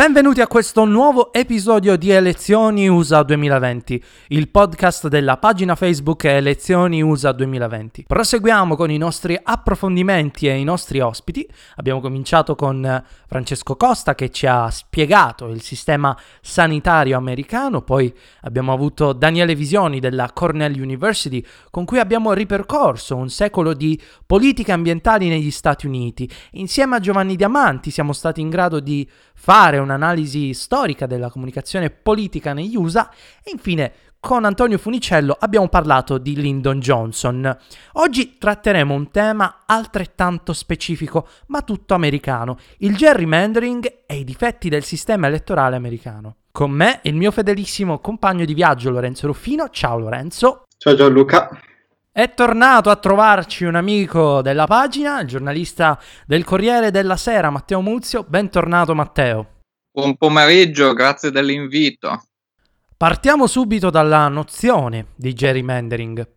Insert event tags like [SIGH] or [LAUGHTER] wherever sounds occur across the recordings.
Benvenuti a questo nuovo episodio di Elezioni USA 2020, il podcast della pagina Facebook Elezioni USA 2020. Proseguiamo con i nostri approfondimenti e i nostri ospiti. Abbiamo cominciato con Francesco Costa che ci ha spiegato il sistema sanitario americano, poi abbiamo avuto Daniele Visioni della Cornell University con cui abbiamo ripercorso un secolo di politiche ambientali negli Stati Uniti. Insieme a Giovanni Diamanti siamo stati in grado di fare un'analisi storica della comunicazione politica negli USA e infine con Antonio Funicello abbiamo parlato di Lyndon Johnson. Oggi tratteremo un tema altrettanto specifico, ma tutto americano, il gerrymandering e i difetti del sistema elettorale americano. Con me il mio fedelissimo compagno di viaggio Lorenzo Ruffino. Ciao Lorenzo. Ciao Gianluca. È tornato a trovarci un amico della pagina, il giornalista del Corriere della Sera, Matteo Muzio. Bentornato Matteo. Buon pomeriggio, grazie dell'invito. Partiamo subito dalla nozione di gerrymandering.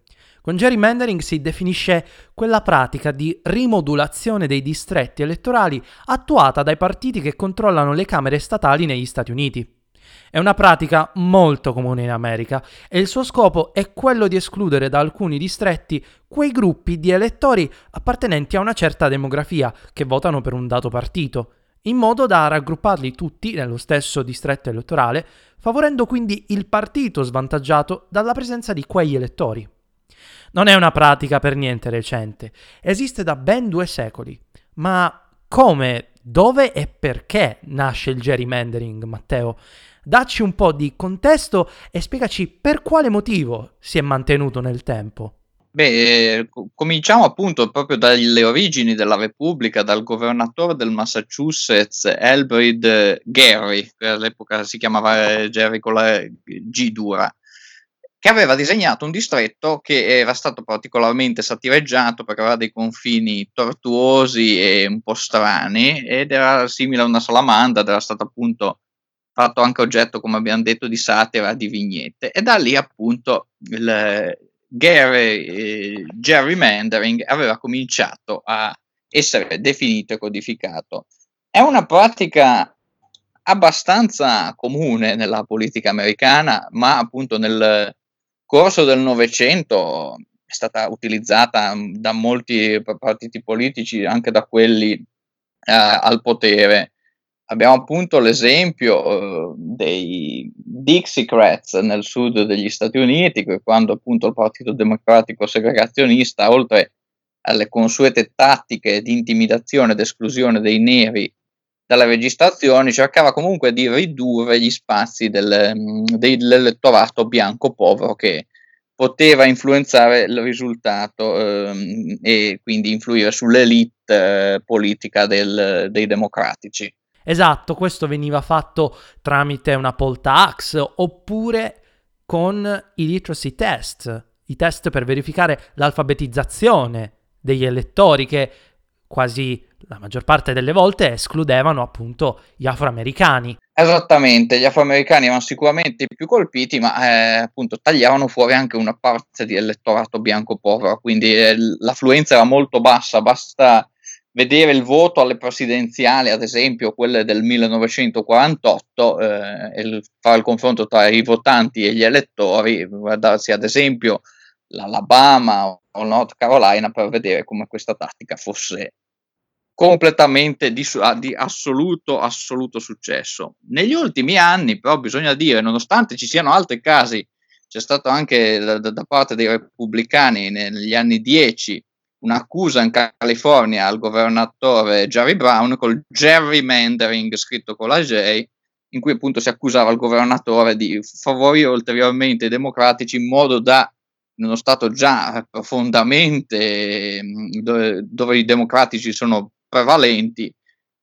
Con gerrymandering si definisce quella pratica di rimodulazione dei distretti elettorali attuata dai partiti che controllano le camere statali negli Stati Uniti. È una pratica molto comune in America e il suo scopo è quello di escludere da alcuni distretti quei gruppi di elettori appartenenti a una certa demografia che votano per un dato partito, in modo da raggrupparli tutti nello stesso distretto elettorale, favorendo quindi il partito svantaggiato dalla presenza di quegli elettori. Non è una pratica per niente recente, esiste da ben due secoli, ma come, dove e perché nasce il gerrymandering, Matteo? Dacci un po' di contesto e spiegaci per quale motivo si è mantenuto nel tempo. Beh, cominciamo appunto proprio dalle origini della Repubblica, dal governatore del Massachusetts, Elbrid Gary, che all'epoca si chiamava Jerry con la G dura, che aveva disegnato un distretto che era stato particolarmente satireggiato perché aveva dei confini tortuosi e un po' strani ed era simile a una salamandra ed era stato appunto fatto anche oggetto, come abbiamo detto, di satira, di vignette. E da lì appunto il Gary, eh, gerrymandering aveva cominciato a essere definito e codificato. È una pratica abbastanza comune nella politica americana, ma appunto nel corso del Novecento è stata utilizzata da molti partiti politici, anche da quelli eh, al potere, Abbiamo appunto l'esempio uh, dei Dixiecrats nel sud degli Stati Uniti, che quando appunto il Partito Democratico segregazionista, oltre alle consuete tattiche di intimidazione ed esclusione dei neri dalle registrazioni, cercava comunque di ridurre gli spazi del, mm, dell'elettorato bianco povero che poteva influenzare il risultato ehm, e quindi influire sull'elite eh, politica del, dei democratici. Esatto, questo veniva fatto tramite una poll tax oppure con i literacy test, i test per verificare l'alfabetizzazione degli elettori che quasi la maggior parte delle volte escludevano appunto gli afroamericani. Esattamente, gli afroamericani erano sicuramente i più colpiti, ma eh, appunto tagliavano fuori anche una parte di elettorato bianco povero, quindi eh, l'affluenza era molto bassa, basta vedere il voto alle presidenziali, ad esempio quelle del 1948, eh, e fare il confronto tra i votanti e gli elettori, guardarsi ad esempio l'Alabama o North Carolina per vedere come questa tattica fosse completamente di, di, assoluto, assoluto successo. Negli ultimi anni, però, bisogna dire, nonostante ci siano altri casi, c'è stato anche da, da parte dei repubblicani negli anni 10 un'accusa in California al governatore Jerry Brown col gerrymandering scritto con la J, in cui appunto si accusava il governatore di favorire ulteriormente i democratici in modo da, in uno stato già profondamente dove, dove i democratici sono prevalenti,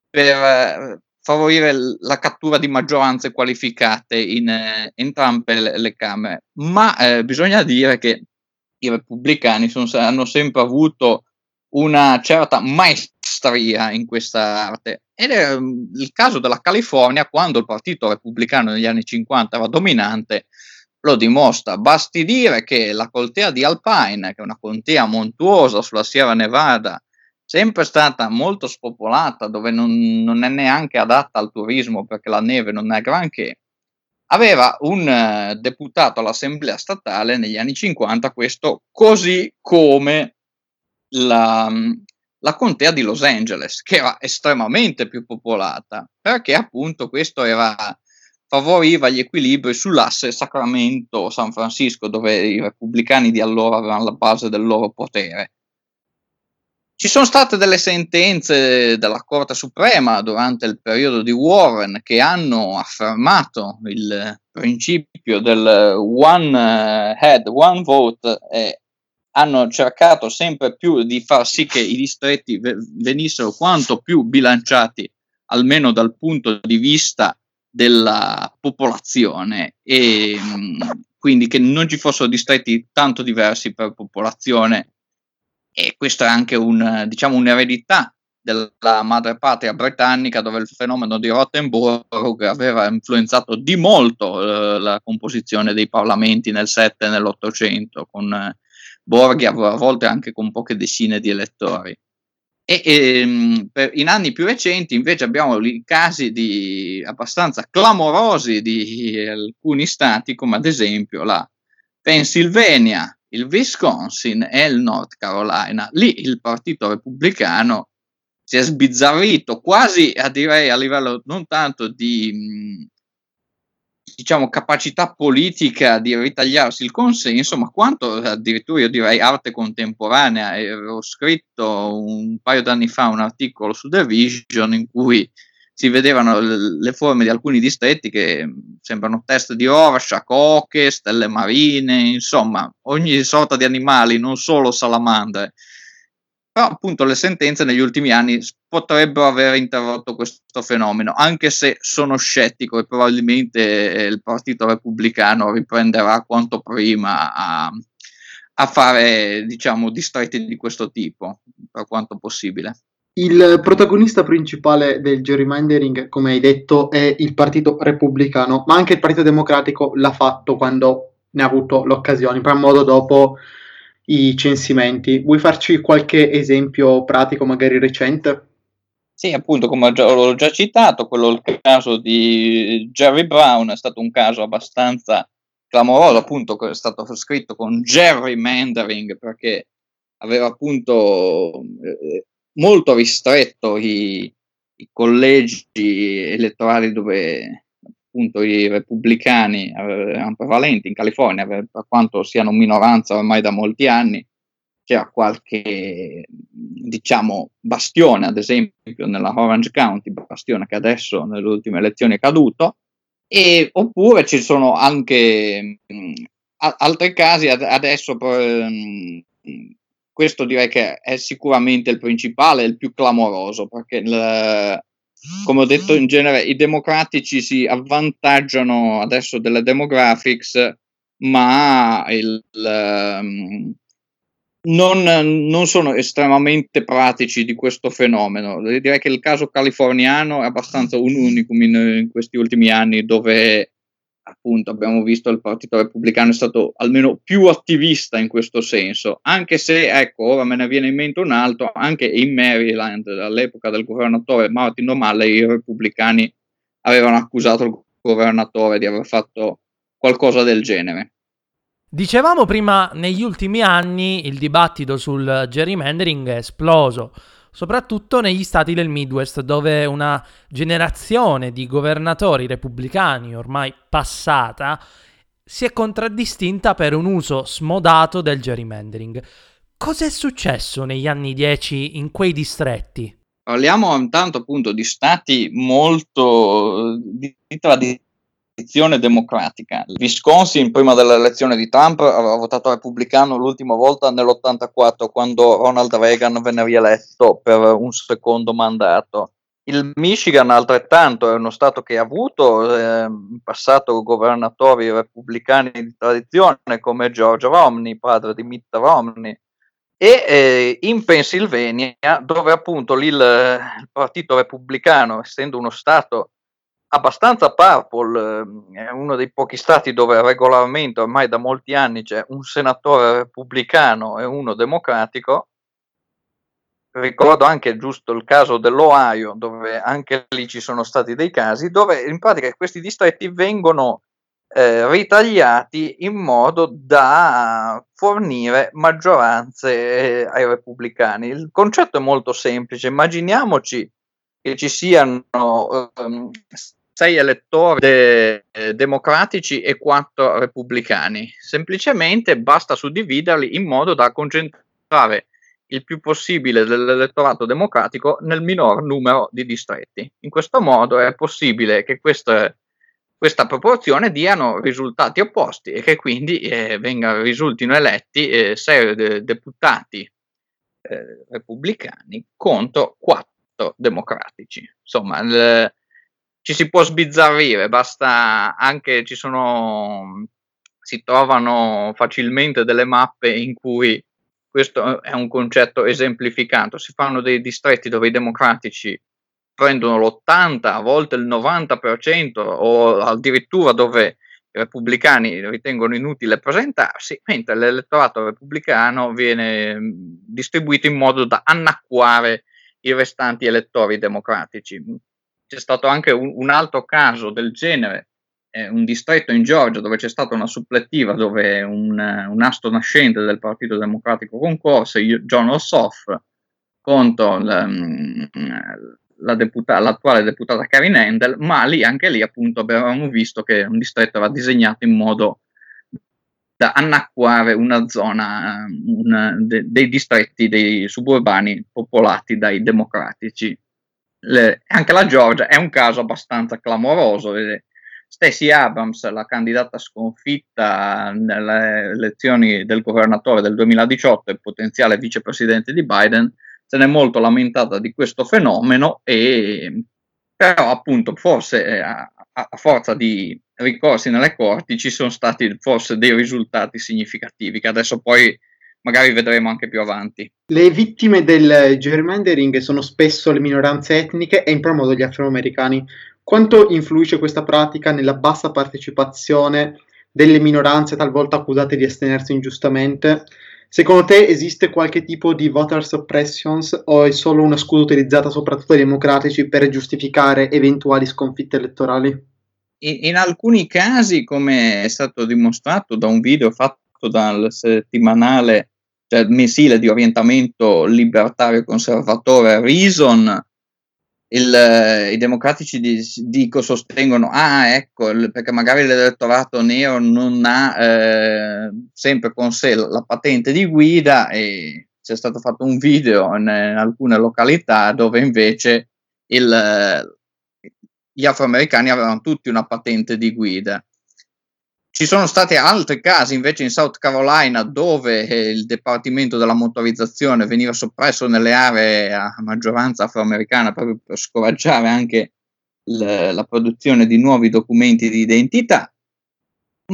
per favorire la cattura di maggioranze qualificate in eh, entrambe le, le Camere. Ma eh, bisogna dire che i repubblicani sono, hanno sempre avuto una certa maestria in questa arte. Ed è um, il caso della California, quando il partito repubblicano negli anni 50 era dominante, lo dimostra. Basti dire che la contea di Alpine, che è una contea montuosa sulla Sierra Nevada, sempre stata molto spopolata, dove non, non, è neanche adatta al turismo perché la neve non è granché, aveva un uh, deputato all'Assemblea statale negli anni 50, questo così come la, la contea di Los Angeles, che era estremamente più popolata, perché appunto questo era, favoriva gli equilibri sull'asse Sacramento-San Francisco, dove i repubblicani di allora avevano la base del loro potere. Ci sono state delle sentenze della Corte Suprema durante il periodo di Warren che hanno affermato il principio del one head, one vote e hanno cercato sempre più di far sì che i distretti venissero quanto più bilanciati, almeno dal punto di vista della popolazione. E quindi che non ci fossero distretti tanto diversi per popolazione e questa è anche un, diciamo, un'eredità della madrepatria britannica dove il fenomeno di Rottenburg aveva influenzato di molto eh, la composizione dei parlamenti nel 7 e nell'Ottocento con eh, borghi a volte anche con poche decine di elettori. E, e ehm, per, in anni più recenti invece abbiamo i casi di, abbastanza clamorosi di alcuni stati come ad esempio la Pennsylvania, il Wisconsin e il North Carolina. Lì il Partito Repubblicano si è sbizzarrito quasi a direi a livello non tanto di diciamo capacità politica di ritagliarsi il consenso, ma quanto addirittura io direi arte contemporanea. Avevo scritto un paio d'anni fa un articolo su The Vision in cui si vedevano le forme di alcuni distretti che sembrano teste di Rorschach, oche, stelle marine, insomma, ogni sorta di animali, non solo salamandre. Però appunto le sentenze negli ultimi anni potrebbero aver interrotto questo fenomeno, anche se sono scettico e probabilmente eh, il Partito Repubblicano riprenderà quanto prima a, a fare, diciamo, distretti di questo tipo, per quanto possibile. Il protagonista principale del gerrymandering, come hai detto, è il Partito Repubblicano, ma anche il Partito Democratico l'ha fatto quando ne ha avuto l'occasione, in primo modo dopo i censimenti. Vuoi farci qualche esempio pratico, magari recente? Sì, appunto, come ho già, citato, quello il caso di Jerry Brown è stato un caso abbastanza clamoroso, appunto, è stato scritto con gerrymandering perché aveva appunto eh, molto ristretto i, i collegi elettorali dove appunto i repubblicani erano prevalenti in California, per quanto siano minoranza ormai da molti anni, c'era qualche diciamo bastione, ad esempio nella Orange County, bastione che adesso nelle ultime elezioni è caduto, e, oppure ci sono anche mh, altri casi ad, adesso mh, questo direi che è sicuramente il principale, il più clamoroso, perché il, come ho detto in genere i democratici si avvantaggiano adesso delle demographics, ma il, um, non, non, sono estremamente pratici di questo fenomeno. Direi che il caso californiano è abbastanza un unicum in, in questi ultimi anni dove appunto abbiamo visto il Partito Repubblicano è stato almeno più attivista in questo senso, anche se, ecco, ora me ne viene in mente un altro, anche in Maryland, all'epoca del governatore Martin O'Malley, i repubblicani avevano accusato il governatore di aver fatto qualcosa del genere. Dicevamo prima, negli ultimi anni il dibattito sul gerrymandering è esploso soprattutto negli stati del Midwest, dove una generazione di governatori repubblicani ormai passata si è contraddistinta per un uso smodato del gerrymandering. Cosa è successo negli anni 10 in quei distretti? Parliamo intanto appunto di stati molto di tradizione transizione democratica. Wisconsin, prima dell'elezione di Trump, aveva votato repubblicano l'ultima volta nell'84, quando Ronald Reagan venne rieletto per un secondo mandato. Il Michigan altrettanto è uno stato che ha avuto eh, in passato governatori repubblicani di tradizione come George Romney, padre di Mitt Romney, e eh, in Pennsylvania, dove appunto il, il, partito repubblicano, essendo uno stato abbastanza purple, eh, è uno dei pochi stati dove regolarmente ormai da molti anni c'è un senatore repubblicano e uno democratico, ricordo anche giusto il caso dell'Ohio, dove anche lì ci sono stati dei casi, dove in pratica questi distretti vengono eh, ritagliati in modo da fornire maggioranze eh, ai repubblicani. Il concetto è molto semplice, immaginiamoci che ci siano um, sei elettori de- democratici e quattro repubblicani. Semplicemente basta suddividerli in modo da concentrare il più possibile dell'elettorato democratico nel minor numero di distretti. In questo modo è possibile che queste, questa proporzione diano risultati opposti e che quindi eh, venga, risultino eletti eh, sei de- deputati eh, repubblicani contro quattro democratici. Insomma, il, ci si può sbizzarrire, basta anche ci sono si trovano facilmente delle mappe in cui questo è un concetto esemplificato. Si fanno dei distretti dove i democratici prendono l'80, a volte il 90%, o addirittura dove i repubblicani ritengono inutile presentarsi, mentre l'elettorato repubblicano viene distribuito in modo da annacquare i restanti elettori democratici. C'è stato anche un, un altro caso del genere eh, un distretto in Georgia dove c'è stata una supplettiva dove un, un astro nascente del Partito Democratico concorse, John Ossoff, contro la, mm, la deputa- l'attuale deputata Karin Handel, ma lì anche lì appunto avevamo visto che un distretto era disegnato in modo da annacquare una zona una, de- dei distretti dei suburbani popolati dai democratici. Le, anche la Georgia è un caso abbastanza clamoroso. Stacey Abrams, la candidata sconfitta nelle elezioni del governatore del 2018 e potenziale vicepresidente di Biden, se n'è molto lamentata di questo fenomeno e però appunto forse eh, a, a forza di ricorsi nelle corti ci sono stati forse dei risultati significativi che adesso poi magari vedremo anche più avanti. Le vittime del gerrymandering sono spesso le minoranze etniche e in primo modo gli afroamericani. Quanto influisce questa pratica nella bassa partecipazione delle minoranze talvolta accusate di astenersi ingiustamente? Secondo te esiste qualche tipo di voter suppressions o è solo una scusa utilizzata soprattutto dai democratici per giustificare eventuali sconfitte elettorali? In, in alcuni casi, come è stato dimostrato da un video fatto dal settimanale, cioè il mensile di orientamento libertario conservatore Reason, il, eh, i democratici di, dico, sostengono, ah ecco, perché magari l'elettorato nero non ha eh, sempre con sé la, patente di guida e c'è stato fatto un video in, in alcune località dove invece il, eh, gli afroamericani avevano tutti una patente di guida. Ci sono stati altri casi invece in South Carolina dove eh, il Dipartimento della Motorizzazione veniva soppresso nelle aree a maggioranza afroamericana proprio per scoraggiare anche l- la produzione di nuovi documenti di identità.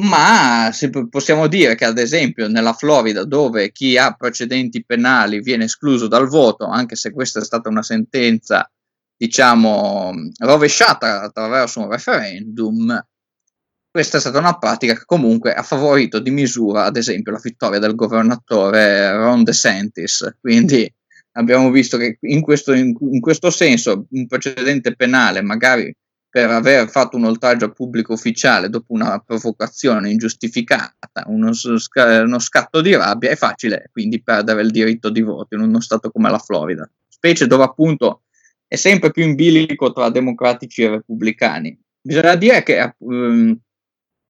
Ma possiamo dire che ad esempio nella Florida dove chi ha precedenti penali viene escluso dal voto, anche se questa è stata una sentenza diciamo rovesciata attraverso un referendum, questa è stata una pratica che comunque ha favorito di misura, ad esempio, la vittoria del governatore Ron DeSantis. Quindi abbiamo visto che in questo, in, in questo senso un precedente penale, magari per aver fatto un oltraggio pubblico ufficiale dopo una provocazione ingiustificata, uno, uno, scatto di rabbia, è facile quindi perdere il diritto di voto in uno stato come la Florida, specie dove appunto è sempre più in bilico tra democratici e repubblicani. Bisogna dire che um,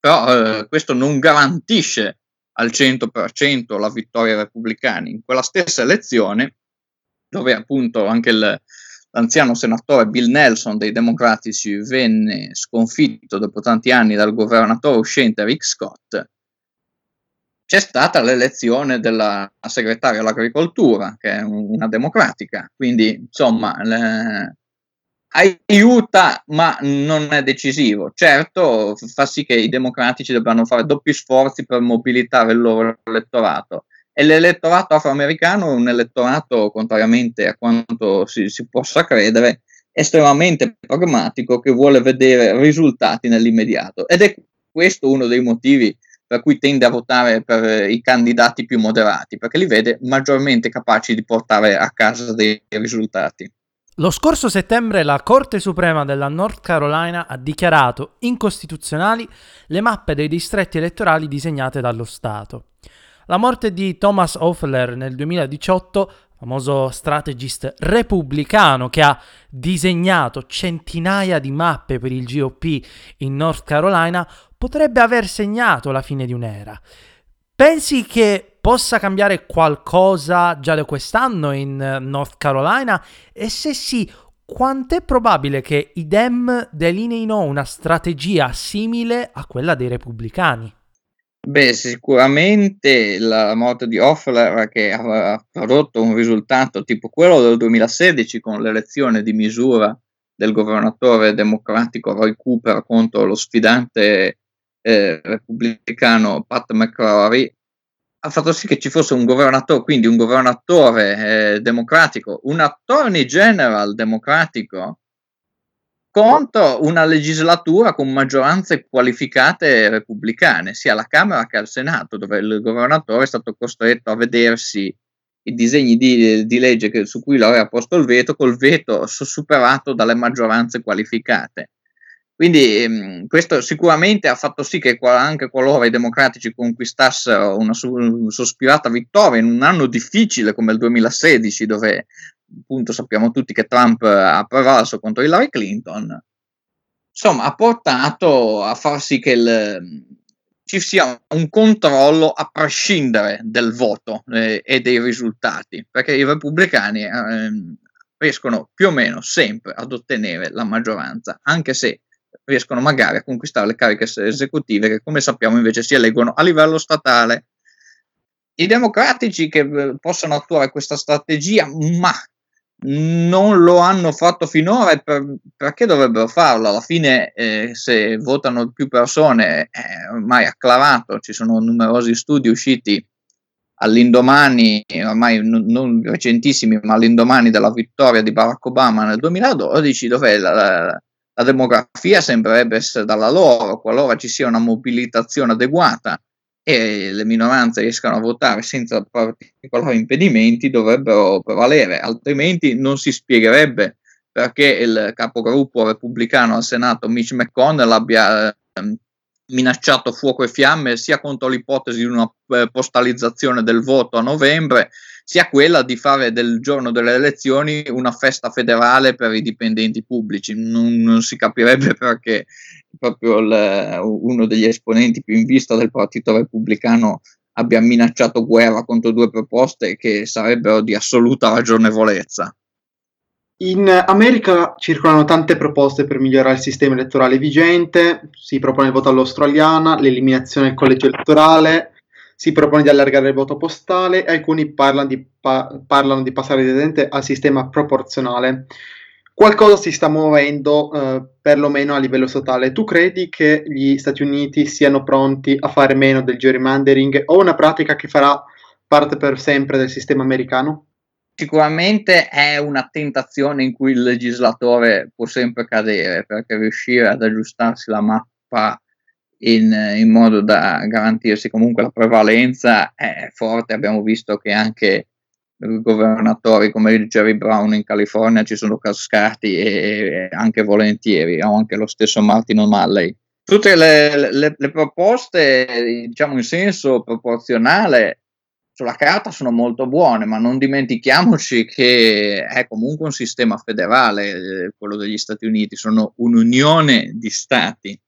però eh, questo non garantisce al 100% la vittoria ai repubblicani. In quella stessa elezione, dove appunto anche il, l'anziano senatore Bill Nelson dei democratici venne sconfitto dopo tanti anni dal governatore uscente Rick Scott, c'è stata l'elezione della segretaria all'agricoltura, che è una democratica. Quindi, insomma, le, aiuta, ma non è decisivo. Certo, fa sì che i democratici debbano fare doppi sforzi per mobilitare il loro elettorato. E l'elettorato afroamericano è un elettorato, contrariamente a quanto si, si possa credere, estremamente pragmatico che vuole vedere risultati nell'immediato. Ed è questo uno dei motivi per cui tende a votare per i candidati più moderati, perché li vede maggiormente capaci di portare a casa dei risultati. Lo scorso settembre la Corte Suprema della North Carolina ha dichiarato incostituzionali le mappe dei distretti elettorali disegnate dallo Stato. La morte di Thomas Hoffler nel 2018, famoso strategist repubblicano che ha disegnato centinaia di mappe per il GOP in North Carolina, potrebbe aver segnato la fine di un'era. Pensi che possa cambiare qualcosa già da quest'anno in eh, North Carolina? E se sì, quanto è probabile che i Dem delineino una strategia simile a quella dei repubblicani? Beh, sicuramente la morte di Hoffler che ha prodotto un risultato tipo quello del 2016 con l'elezione di misura del governatore democratico Roy Cooper contro lo sfidante eh, repubblicano Pat McCrory ha fatto sì che ci fosse un governatore, quindi un governatore eh, democratico, un attorney general democratico contro una legislatura con maggioranze qualificate repubblicane, sia alla Camera che al Senato, dove il governatore è stato costretto a vedersi i disegni di, di legge che, su cui l'aveva posto il veto, col veto superato dalle maggioranze qualificate. Quindi ehm, questo sicuramente ha fatto sì che anche qualora i democratici conquistassero una sospirata vittoria in un anno difficile come il 2016, dove appunto sappiamo tutti che Trump ha prevalso contro Hillary Clinton, insomma ha portato a far sì che il, ci sia un controllo a prescindere del voto eh, e dei risultati, perché i repubblicani eh, riescono più o meno sempre ad ottenere la maggioranza, anche se riescono magari a conquistare le cariche esecutive che come sappiamo invece si eleggono a livello statale. I democratici che eh, possono attuare questa strategia, ma non lo hanno fatto finora e per, perché dovrebbero farlo? Alla fine eh, se votano più persone è ormai acclarato, ci sono numerosi studi usciti all'indomani, ormai non, recentissimi, ma all'indomani della vittoria di Barack Obama nel 2012, dove la, la, la demografia sembrerebbe essere dalla loro, qualora ci sia una mobilitazione adeguata e le minoranze riescano a votare senza particolari impedimenti, dovrebbero prevalere, altrimenti non si spiegherebbe perché il capogruppo repubblicano al Senato Mitch McConnell abbia eh, minacciato fuoco e fiamme sia contro l'ipotesi di una eh, postalizzazione del voto a novembre, sia quella di fare del giorno delle elezioni una festa federale per i dipendenti pubblici. Non, non si capirebbe [LAUGHS] perché proprio il, uno degli esponenti più in vista del Partito Repubblicano abbia minacciato guerra contro due proposte che sarebbero di assoluta ragionevolezza. In America circolano tante proposte per migliorare il sistema elettorale vigente, si propone il voto all'australiana, l'eliminazione del collegio elettorale, si propone di allargare il voto postale e alcuni parlano di, pa- parlano di passare direttamente al sistema proporzionale. Qualcosa si sta muovendo, eh, perlomeno a livello statale. Tu credi che gli Stati Uniti siano pronti a fare meno del gerrymandering o una pratica che farà parte per sempre del sistema americano? sicuramente è una tentazione in cui il legislatore può sempre cadere perché riuscire ad aggiustarsi la mappa in, in, modo da garantirsi comunque la prevalenza è forte. Abbiamo visto che anche governatori come Jerry Brown in California ci sono cascati e, e anche volentieri, o anche lo stesso Martin O'Malley. Tutte le, le, le proposte, diciamo in senso proporzionale, sulla carta sono molto buone, ma non dimentichiamoci che è comunque un sistema federale, eh, quello degli Stati Uniti, sono un'unione di stati.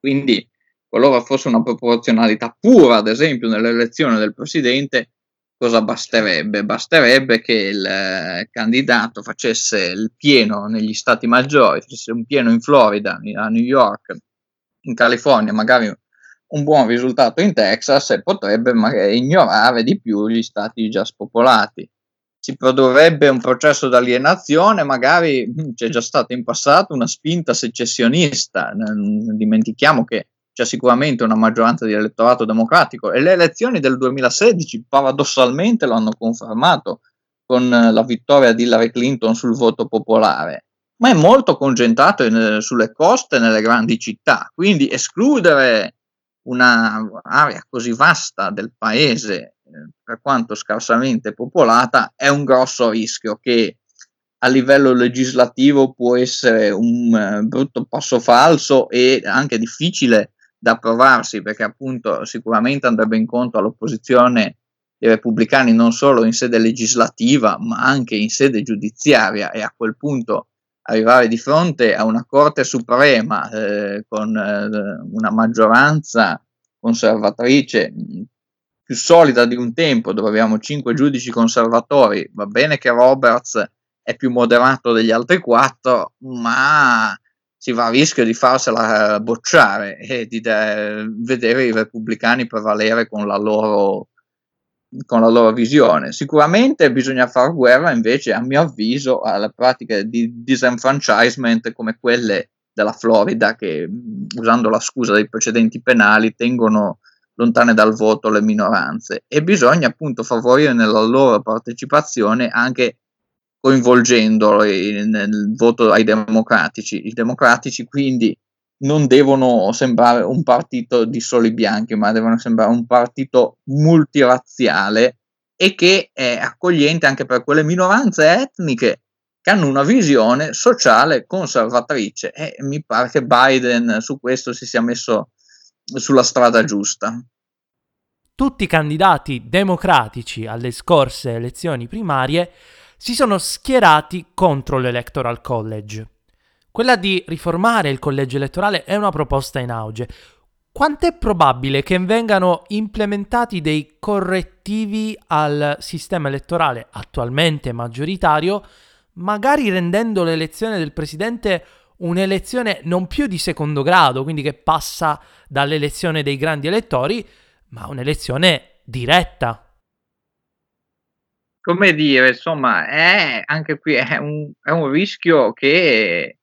Quindi, qualora fosse una proporzionalità pura, ad esempio, nell'elezione del presidente, cosa basterebbe? Basterebbe che il eh, candidato facesse il pieno negli stati maggiori, facesse un pieno in Florida, a New York, in California, magari un buon risultato in Texas e potrebbe magari ignorare di più gli stati già spopolati. si produrrebbe un processo d'alienazione, magari c'è già stata in passato una spinta secessionista, non dimentichiamo che c'è sicuramente una maggioranza di elettorato democratico. E le elezioni del 2016 paradossalmente lo hanno confermato con la vittoria di Hillary Clinton sul voto popolare, ma è molto concentrato in, sulle coste nelle grandi città, quindi escludere un'area così vasta del paese, eh, per quanto scarsamente popolata, è un grosso rischio che a livello legislativo può essere un brutto passo falso e anche difficile da approvarsi perché appunto sicuramente andrebbe incontro all'opposizione dei repubblicani non solo in sede legislativa ma anche in sede giudiziaria e a quel punto arrivare di fronte a una Corte Suprema eh, con eh, una maggioranza conservatrice più solida di un tempo, dove abbiamo cinque giudici conservatori, va bene che Roberts è più moderato degli altri quattro, ma si va a rischio di farsela bocciare e di de- vedere i repubblicani prevalere con la loro con la loro visione. Sicuramente bisogna fare guerra invece, a mio avviso, alle pratiche di disenfranchisement come quelle della Florida che, usando la scusa dei precedenti penali, tengono lontane dal voto le minoranze e bisogna appunto favorire nella loro partecipazione anche coinvolgendolo nel voto ai democratici. I democratici quindi non devono sembrare un partito di soli bianchi, ma devono sembrare un partito multirazziale e che è accogliente anche per quelle minoranze etniche che hanno una visione sociale conservatrice e mi pare che Biden su questo si sia messo sulla strada giusta. Tutti i candidati democratici alle scorse elezioni primarie si sono schierati contro l'Electoral College quella di riformare il collegio elettorale è una proposta in auge. Quanto è probabile che vengano implementati dei correttivi al sistema elettorale attualmente maggioritario, magari rendendo l'elezione del presidente un'elezione non più di secondo grado, quindi che passa dall'elezione dei grandi elettori, ma un'elezione diretta? Come dire, insomma, è anche qui è un, è un rischio che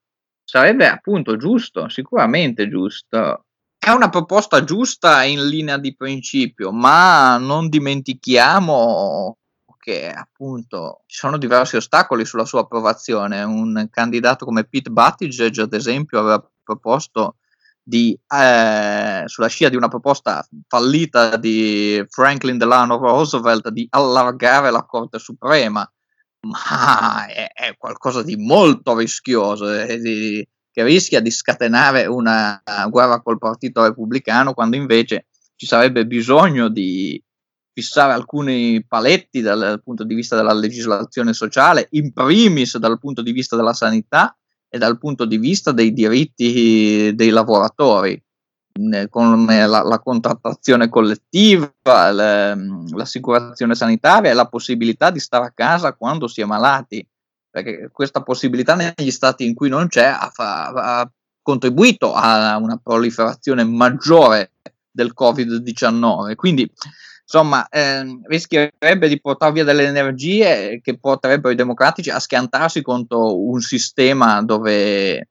Sarebbe appunto giusto, sicuramente giusto. È una proposta giusta in linea di principio, ma non dimentichiamo che appunto ci sono diversi ostacoli sulla sua approvazione. Un candidato come Pete Buttigieg, ad esempio, aveva proposto di, eh, sulla scia di una proposta fallita di Franklin Delano Roosevelt di allargare la Corte Suprema ma è, è qualcosa di molto rischioso, eh, di, che rischia di scatenare una guerra col Partito Repubblicano, quando invece ci sarebbe bisogno di fissare alcuni paletti dal, dal punto di vista della legislazione sociale, in primis dal punto di vista della sanità e dal punto di vista dei diritti dei lavoratori con la, la, contrattazione collettiva, l'assicurazione sanitaria e la possibilità di stare a casa quando si è malati, perché questa possibilità negli stati in cui non c'è ha, ha contribuito a una proliferazione maggiore del Covid-19. Quindi, insomma, eh, rischierebbe di portare via delle energie che porterebbero i democratici a schiantarsi contro un sistema dove eh,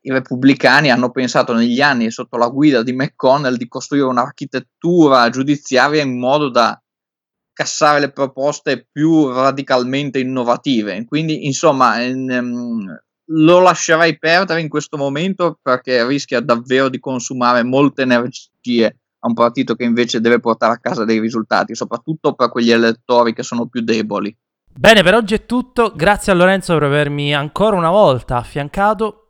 i repubblicani hanno pensato negli anni sotto la guida di McConnell di costruire un'architettura giudiziaria in modo da cassare le proposte più radicalmente innovative. Quindi, insomma, ehm, lo lascerei perdere in questo momento perché rischia davvero di consumare molte energie a un partito che invece deve portare a casa dei risultati, soprattutto per quegli elettori che sono più deboli. Bene, per oggi è tutto. Grazie a Lorenzo per avermi ancora una volta affiancato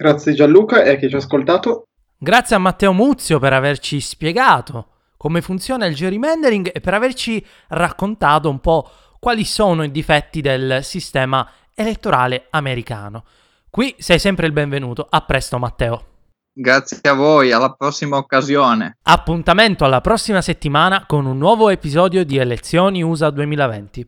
Grazie Gianluca e a chi ci ha ascoltato. Grazie a Matteo Muzio per averci spiegato come funziona il gerrymandering e per averci raccontato un po' quali sono i difetti del sistema elettorale americano. Qui sei sempre il benvenuto. A presto Matteo. Grazie a voi, alla prossima occasione. Appuntamento alla prossima settimana con un nuovo episodio di Elezioni USA 2020.